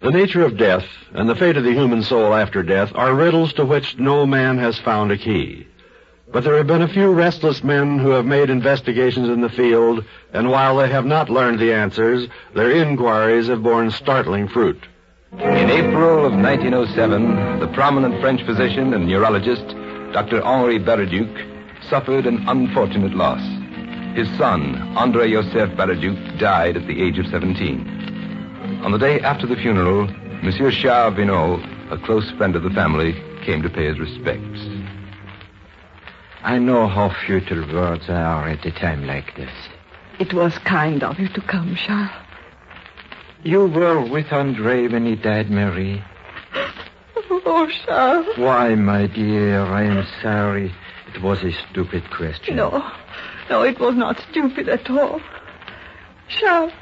The nature of death and the fate of the human soul after death are riddles to which no man has found a key. But there have been a few restless men who have made investigations in the field, and while they have not learned the answers, their inquiries have borne startling fruit. In April of 1907, the prominent French physician and neurologist, Dr. Henri Baraduc, suffered an unfortunate loss. His son, Andre Joseph Baraduc, died at the age of 17. On the day after the funeral, Monsieur Charles Vinot, a close friend of the family, came to pay his respects. I know how futile words are at a time like this. It was kind of you to come, Charles. You were with Andre when he died, Marie. Oh, Charles. Why, my dear, I am sorry. It was a stupid question. No, no, it was not stupid at all. Charles,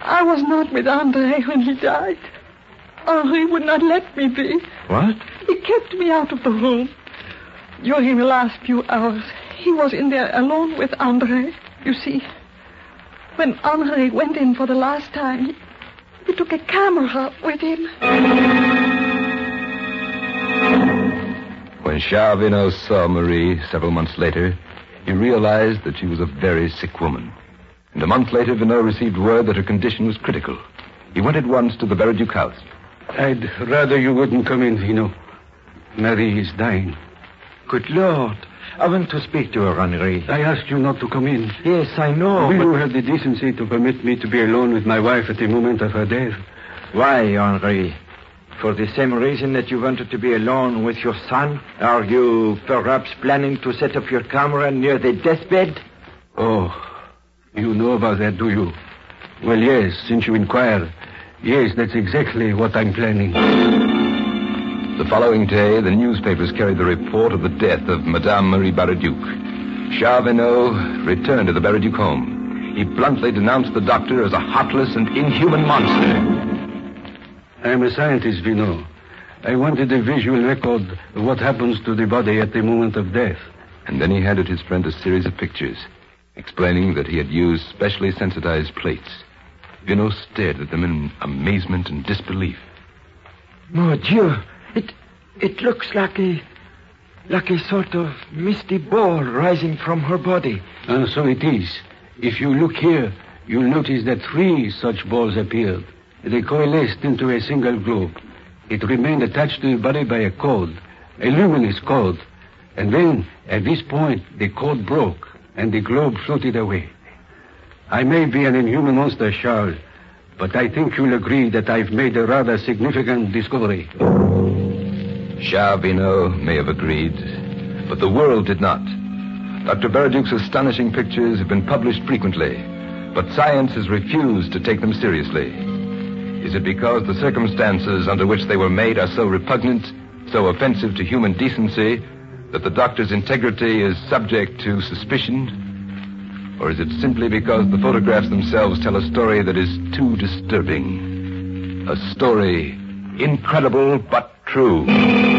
I was not with Andre when he died. Henri would not let me be. What? He kept me out of the room. During the last few hours, he was in there alone with Andre. You see, when Andre went in for the last time, he took a camera with him. When Charles Vinot saw Marie several months later, he realized that she was a very sick woman. And a month later, Vinot received word that her condition was critical. He went at once to the Baraduc house. I'd rather you wouldn't come in, Vinot. Marie is dying. Good Lord. I want to speak to her, Henri. I asked you not to come in. Yes, I know. Will but you have the decency to permit me to be alone with my wife at the moment of her death? Why, Henri? For the same reason that you wanted to be alone with your son? Are you perhaps planning to set up your camera near the deathbed? Oh, you know about that, do you? Well, yes, since you inquire. Yes, that's exactly what I'm planning. The following day, the newspapers carried the report of the death of Madame Marie Baraduc. Charles Vinot returned to the Baraduc home. He bluntly denounced the doctor as a heartless and inhuman monster. I'm a scientist, Vinot. I wanted a visual record of what happens to the body at the moment of death. And then he handed his friend a series of pictures, explaining that he had used specially sensitized plates. Vinot stared at them in amazement and disbelief. Mon Dieu, it it looks like a like a sort of misty ball rising from her body. And so it is. If you look here, you'll notice that three such balls appeared. They coalesced into a single globe. It remained attached to the body by a cord, a luminous cord. And then, at this point, the cord broke, and the globe floated away. I may be an inhuman monster, Charles, but I think you'll agree that I've made a rather significant discovery. Charles Vinot may have agreed, but the world did not. Dr. Baraduc's astonishing pictures have been published frequently, but science has refused to take them seriously. Is it because the circumstances under which they were made are so repugnant, so offensive to human decency, that the doctor's integrity is subject to suspicion? Or is it simply because the photographs themselves tell a story that is too disturbing? A story incredible but true.